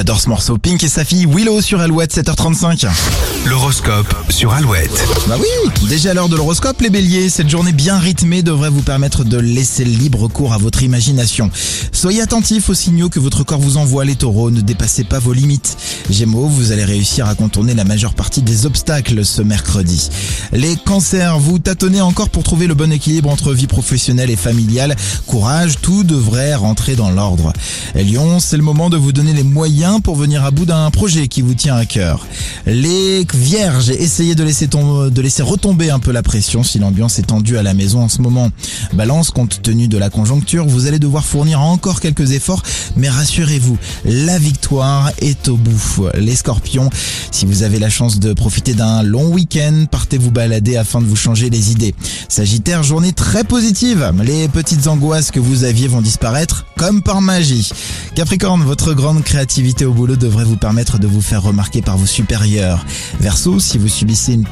j'adore ce morceau. Pink et sa fille Willow sur Alouette 7h35. L'horoscope sur Alouette. Bah oui, déjà l'heure de l'horoscope les béliers, cette journée bien rythmée devrait vous permettre de laisser libre cours à votre imagination. Soyez attentifs aux signaux que votre corps vous envoie les taureaux, ne dépassez pas vos limites. Gémeaux, vous allez réussir à contourner la majeure partie des obstacles ce mercredi. Les cancers, vous tâtonnez encore pour trouver le bon équilibre entre vie professionnelle et familiale. Courage, tout devrait rentrer dans l'ordre. Lyon, c'est le moment de vous donner les moyens pour venir à bout d'un projet qui vous tient à cœur. Les vierges, essayez de laisser, de laisser retomber un peu la pression si l'ambiance est tendue à la maison en ce moment. Balance, compte tenu de la conjoncture, vous allez devoir fournir encore quelques efforts, mais rassurez-vous, la victoire est au bout. Les scorpions, si vous avez la chance de profiter d'un long week-end, partez vous balader afin de vous changer les idées. Sagittaire, journée très positive. Les petites angoisses que vous aviez vont disparaître comme par magie. Capricorne, votre grande créativité au boulot devrait vous permettre de vous faire remarquer par vos supérieurs. Verseau, si vous subissez une petite